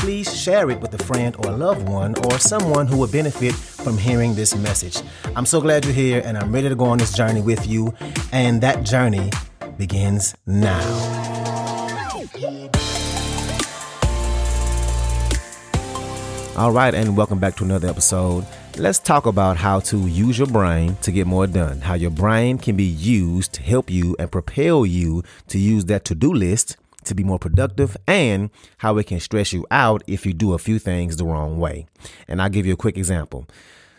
please share it with a friend or a loved one or someone who would benefit from hearing this message. I'm so glad you're here and I'm ready to go on this journey with you. And that journey begins now. All right, and welcome back to another episode. Let's talk about how to use your brain to get more done. How your brain can be used to help you and propel you to use that to do list to be more productive and how it can stress you out if you do a few things the wrong way. And I'll give you a quick example.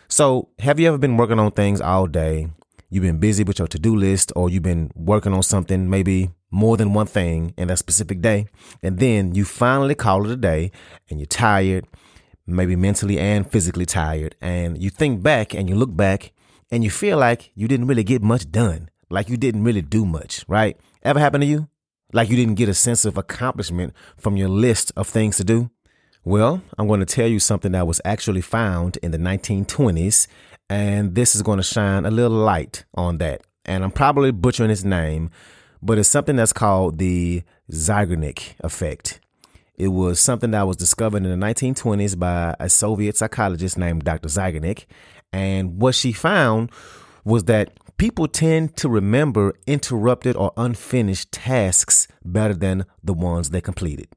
So, have you ever been working on things all day? You've been busy with your to do list, or you've been working on something, maybe more than one thing in that specific day. And then you finally call it a day and you're tired, maybe mentally and physically tired. And you think back and you look back and you feel like you didn't really get much done, like you didn't really do much, right? Ever happen to you? Like you didn't get a sense of accomplishment from your list of things to do? Well, I'm going to tell you something that was actually found in the 1920s, and this is going to shine a little light on that. And I'm probably butchering his name, but it's something that's called the Zeigarnik effect. It was something that was discovered in the 1920s by a Soviet psychologist named Dr. Zeigarnik. And what she found was that people tend to remember interrupted or unfinished tasks better than the ones they completed.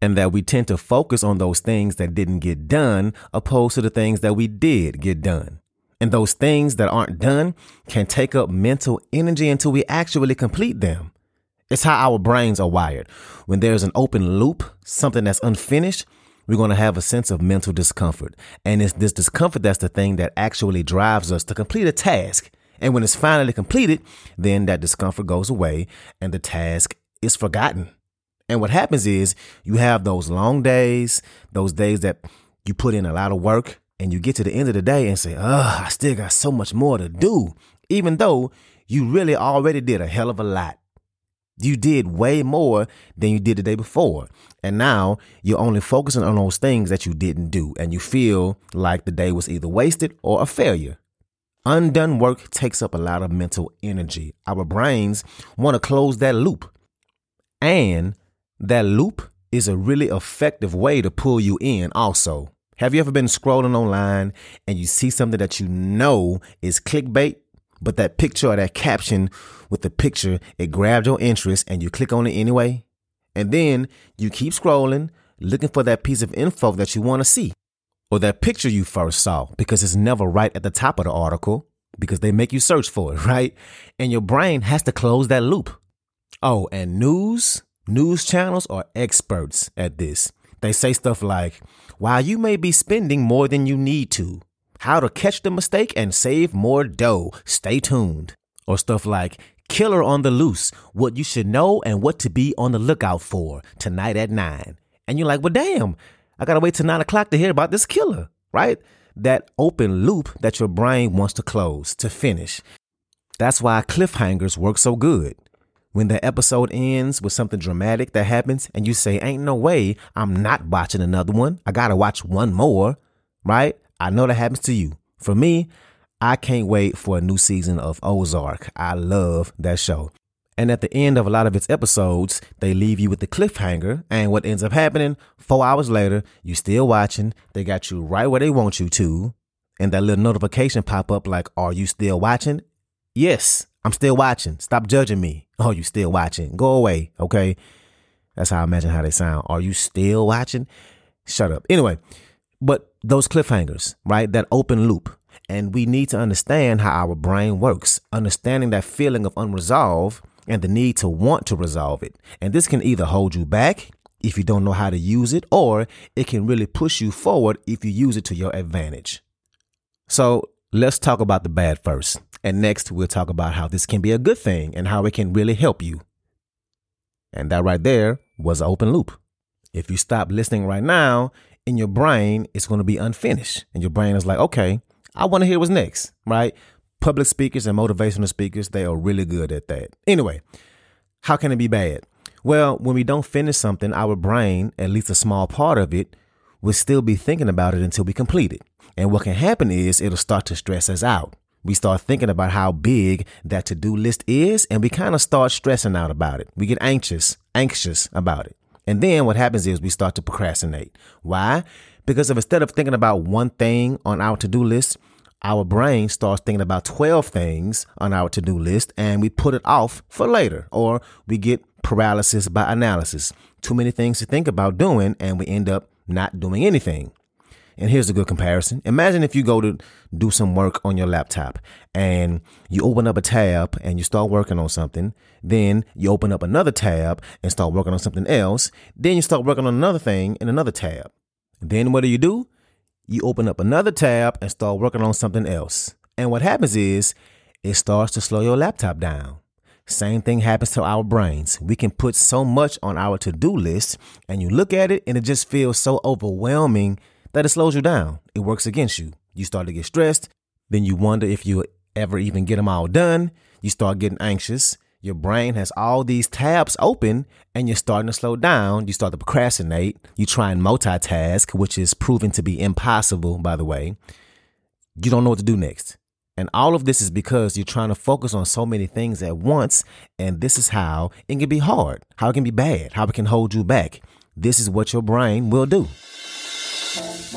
And that we tend to focus on those things that didn't get done opposed to the things that we did get done. And those things that aren't done can take up mental energy until we actually complete them. It's how our brains are wired. When there's an open loop, something that's unfinished, we're going to have a sense of mental discomfort. And it's this discomfort that's the thing that actually drives us to complete a task and when it's finally completed, then that discomfort goes away and the task is forgotten. And what happens is you have those long days, those days that you put in a lot of work, and you get to the end of the day and say, Oh, I still got so much more to do, even though you really already did a hell of a lot. You did way more than you did the day before. And now you're only focusing on those things that you didn't do. And you feel like the day was either wasted or a failure. Undone work takes up a lot of mental energy. Our brains want to close that loop. And that loop is a really effective way to pull you in, also. Have you ever been scrolling online and you see something that you know is clickbait, but that picture or that caption with the picture, it grabbed your interest and you click on it anyway? And then you keep scrolling, looking for that piece of info that you want to see or that picture you first saw because it's never right at the top of the article because they make you search for it, right? And your brain has to close that loop. Oh, and news, news channels are experts at this. They say stuff like, while you may be spending more than you need to, how to catch the mistake and save more dough. Stay tuned. Or stuff like, killer on the loose, what you should know and what to be on the lookout for tonight at nine. And you're like, well, damn, I gotta wait till nine o'clock to hear about this killer, right? That open loop that your brain wants to close, to finish. That's why cliffhangers work so good. When the episode ends with something dramatic that happens and you say, Ain't no way I'm not watching another one. I gotta watch one more, right? I know that happens to you. For me, I can't wait for a new season of Ozark. I love that show. And at the end of a lot of its episodes, they leave you with the cliffhanger. And what ends up happening, four hours later, you're still watching. They got you right where they want you to. And that little notification pop up like, are you still watching? Yes, I'm still watching. Stop judging me. Oh, you still watching. Go away. Okay. That's how I imagine how they sound. Are you still watching? Shut up. Anyway, but those cliffhangers, right? That open loop. And we need to understand how our brain works. Understanding that feeling of unresolved and the need to want to resolve it. And this can either hold you back if you don't know how to use it, or it can really push you forward if you use it to your advantage. So let's talk about the bad first. And next, we'll talk about how this can be a good thing and how it can really help you. And that right there was an open loop. If you stop listening right now, in your brain, it's going to be unfinished. And your brain is like, okay, I want to hear what's next, right? Public speakers and motivational speakers, they are really good at that. Anyway, how can it be bad? Well, when we don't finish something, our brain, at least a small part of it, will still be thinking about it until we complete it. And what can happen is it'll start to stress us out. We start thinking about how big that to do list is, and we kind of start stressing out about it. We get anxious, anxious about it. And then what happens is we start to procrastinate. Why? Because if instead of thinking about one thing on our to do list, our brain starts thinking about 12 things on our to do list and we put it off for later, or we get paralysis by analysis. Too many things to think about doing, and we end up not doing anything. And here's a good comparison. Imagine if you go to do some work on your laptop and you open up a tab and you start working on something. Then you open up another tab and start working on something else. Then you start working on another thing in another tab. Then what do you do? You open up another tab and start working on something else. And what happens is it starts to slow your laptop down. Same thing happens to our brains. We can put so much on our to do list, and you look at it and it just feels so overwhelming that it slows you down. It works against you. You start to get stressed. Then you wonder if you ever even get them all done. You start getting anxious. Your brain has all these tabs open and you're starting to slow down. You start to procrastinate. You try and multitask, which is proven to be impossible, by the way. You don't know what to do next. And all of this is because you're trying to focus on so many things at once. And this is how it can be hard, how it can be bad, how it can hold you back. This is what your brain will do.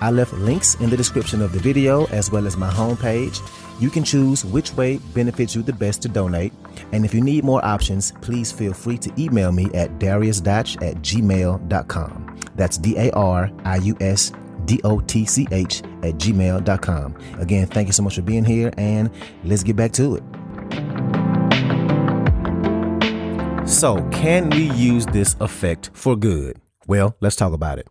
I left links in the description of the video as well as my homepage. You can choose which way benefits you the best to donate. And if you need more options, please feel free to email me at dariusdotch at gmail.com. That's D A R I U S D O T C H at gmail.com. Again, thank you so much for being here, and let's get back to it. So, can we use this effect for good? Well, let's talk about it.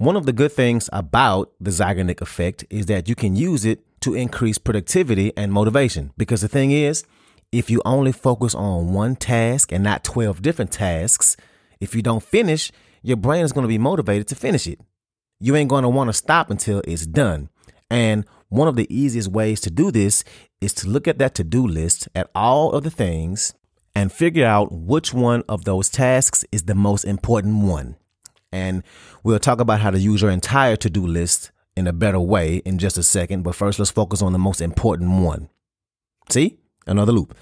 One of the good things about the Zeigarnik effect is that you can use it to increase productivity and motivation. Because the thing is, if you only focus on one task and not 12 different tasks, if you don't finish, your brain is going to be motivated to finish it. You ain't going to want to stop until it's done. And one of the easiest ways to do this is to look at that to do list at all of the things and figure out which one of those tasks is the most important one. And we'll talk about how to use your entire to do list in a better way in just a second. But first, let's focus on the most important one. See? Another loop.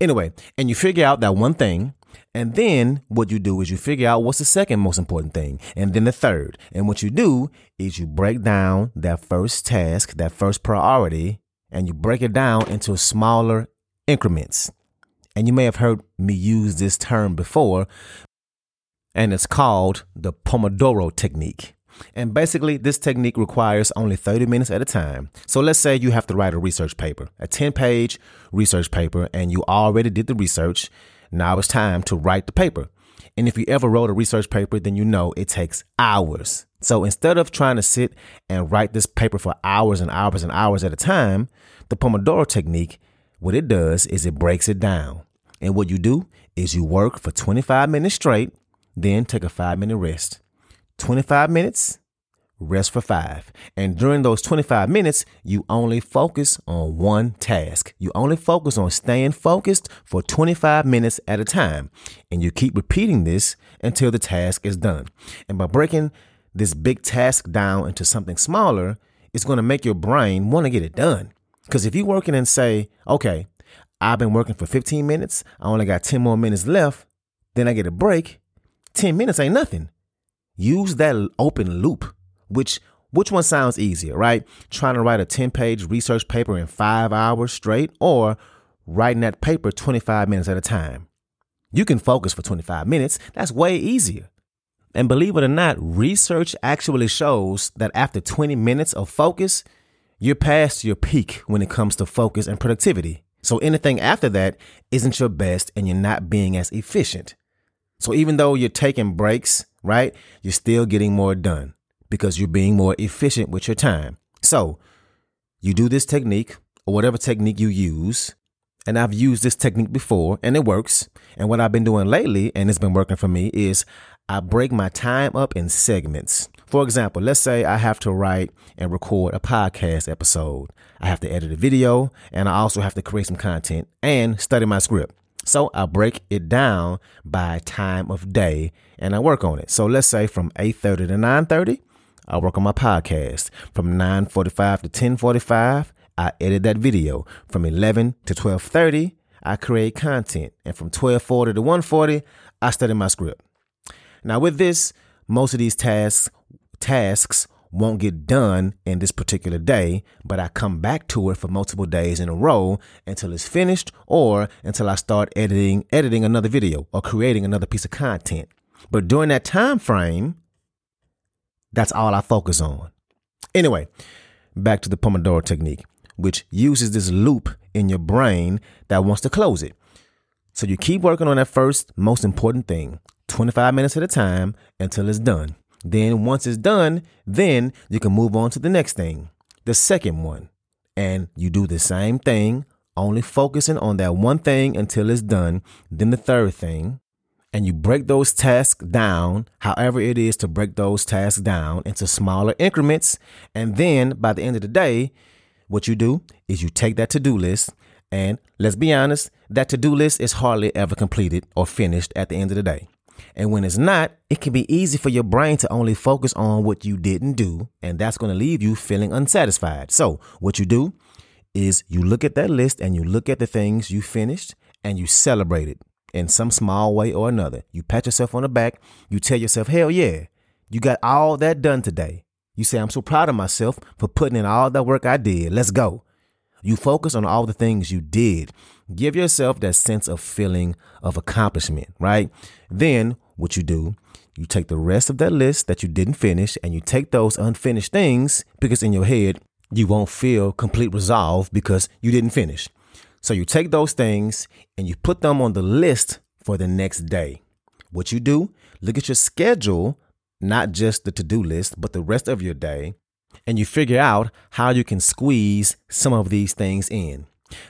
Anyway, and you figure out that one thing. And then what you do is you figure out what's the second most important thing, and then the third. And what you do is you break down that first task, that first priority, and you break it down into smaller increments. And you may have heard me use this term before, and it's called the Pomodoro technique. And basically, this technique requires only 30 minutes at a time. So let's say you have to write a research paper, a 10 page research paper, and you already did the research. Now it's time to write the paper. And if you ever wrote a research paper, then you know it takes hours. So instead of trying to sit and write this paper for hours and hours and hours at a time, the Pomodoro technique, what it does is it breaks it down. And what you do is you work for 25 minutes straight then take a five minute rest. 25 minutes, rest for five. And during those 25 minutes, you only focus on one task. You only focus on staying focused for 25 minutes at a time. And you keep repeating this until the task is done. And by breaking this big task down into something smaller, it's going to make your brain want to get it done. Because if you're working and say, okay, I've been working for 15 minutes, I only got 10 more minutes left, then I get a break, 10 minutes ain't nothing. Use that open loop, which which one sounds easier, right? Trying to write a 10 page research paper in five hours straight or writing that paper 25 minutes at a time. You can focus for 25 minutes. That's way easier. And believe it or not, research actually shows that after 20 minutes of focus, you're past your peak when it comes to focus and productivity. So anything after that isn't your best and you're not being as efficient. So even though you're taking breaks, right, you're still getting more done because you're being more efficient with your time. So you do this technique or whatever technique you use. And I've used this technique before and it works. And what I've been doing lately, and it's been working for me, is I break my time up in segments. For example, let's say I have to write and record a podcast episode. I have to edit a video and I also have to create some content and study my script. So I break it down by time of day and I work on it. So let's say from 8:30 to 9:30, I work on my podcast. From 9:45 to 10:45, I edit that video. From 11 to 12:30, I create content. And from 12:40 to 1:40, I study my script. Now with this, most of these tasks tasks won't get done in this particular day, but I come back to it for multiple days in a row until it's finished or until I start editing editing another video or creating another piece of content. But during that time frame, that's all I focus on. Anyway, back to the Pomodoro technique, which uses this loop in your brain that wants to close it. So you keep working on that first most important thing, 25 minutes at a time until it's done. Then once it's done, then you can move on to the next thing, the second one. And you do the same thing, only focusing on that one thing until it's done. Then the third thing. And you break those tasks down, however it is to break those tasks down into smaller increments. And then by the end of the day, what you do is you take that to do list. And let's be honest, that to do list is hardly ever completed or finished at the end of the day. And when it's not, it can be easy for your brain to only focus on what you didn't do, and that's going to leave you feeling unsatisfied. So, what you do is you look at that list and you look at the things you finished and you celebrate it in some small way or another. You pat yourself on the back, you tell yourself, hell yeah, you got all that done today. You say, I'm so proud of myself for putting in all that work I did. Let's go. You focus on all the things you did. Give yourself that sense of feeling of accomplishment, right? Then what you do, you take the rest of that list that you didn't finish and you take those unfinished things because in your head, you won't feel complete resolve because you didn't finish. So you take those things and you put them on the list for the next day. What you do, look at your schedule, not just the to do list, but the rest of your day, and you figure out how you can squeeze some of these things in.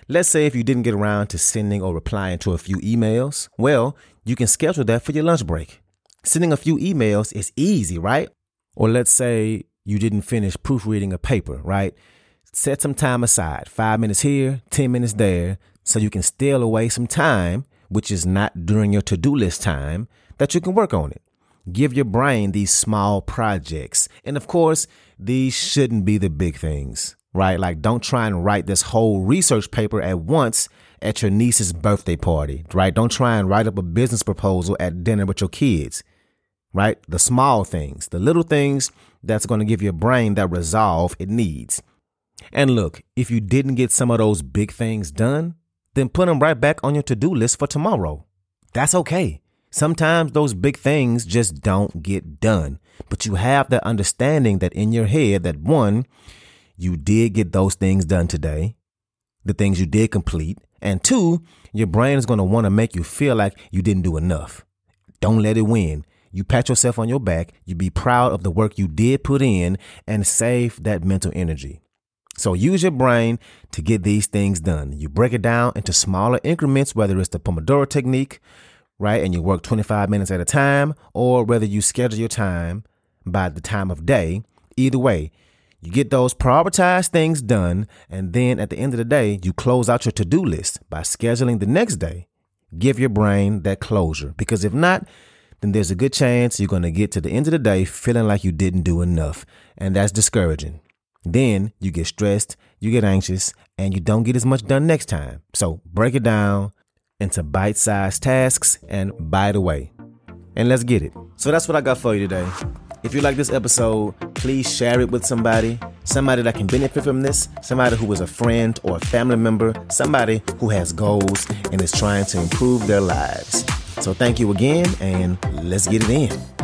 Let's say if you didn't get around to sending or replying to a few emails, well, you can schedule that for your lunch break. Sending a few emails is easy, right? Or let's say you didn't finish proofreading a paper, right? Set some time aside, five minutes here, 10 minutes there, so you can steal away some time, which is not during your to do list time, that you can work on it. Give your brain these small projects. And of course, these shouldn't be the big things, right? Like, don't try and write this whole research paper at once at your niece's birthday party, right? Don't try and write up a business proposal at dinner with your kids, right? The small things, the little things that's going to give your brain that resolve it needs. And look, if you didn't get some of those big things done, then put them right back on your to do list for tomorrow. That's okay. Sometimes those big things just don't get done, but you have the understanding that in your head that one, you did get those things done today, the things you did complete, and two, your brain is going to want to make you feel like you didn't do enough. Don't let it win. You pat yourself on your back, you be proud of the work you did put in, and save that mental energy. So use your brain to get these things done. You break it down into smaller increments, whether it's the Pomodoro technique, right? And you work 25 minutes at a time, or whether you schedule your time by the time of day. Either way, you get those prioritized things done, and then at the end of the day, you close out your to do list by scheduling the next day. Give your brain that closure because if not, then there's a good chance you're going to get to the end of the day feeling like you didn't do enough, and that's discouraging. Then you get stressed, you get anxious, and you don't get as much done next time. So break it down, into bite sized tasks and by the way. And let's get it. So that's what I got for you today. If you like this episode, please share it with somebody, somebody that can benefit from this, somebody who is a friend or a family member, somebody who has goals and is trying to improve their lives. So thank you again, and let's get it in.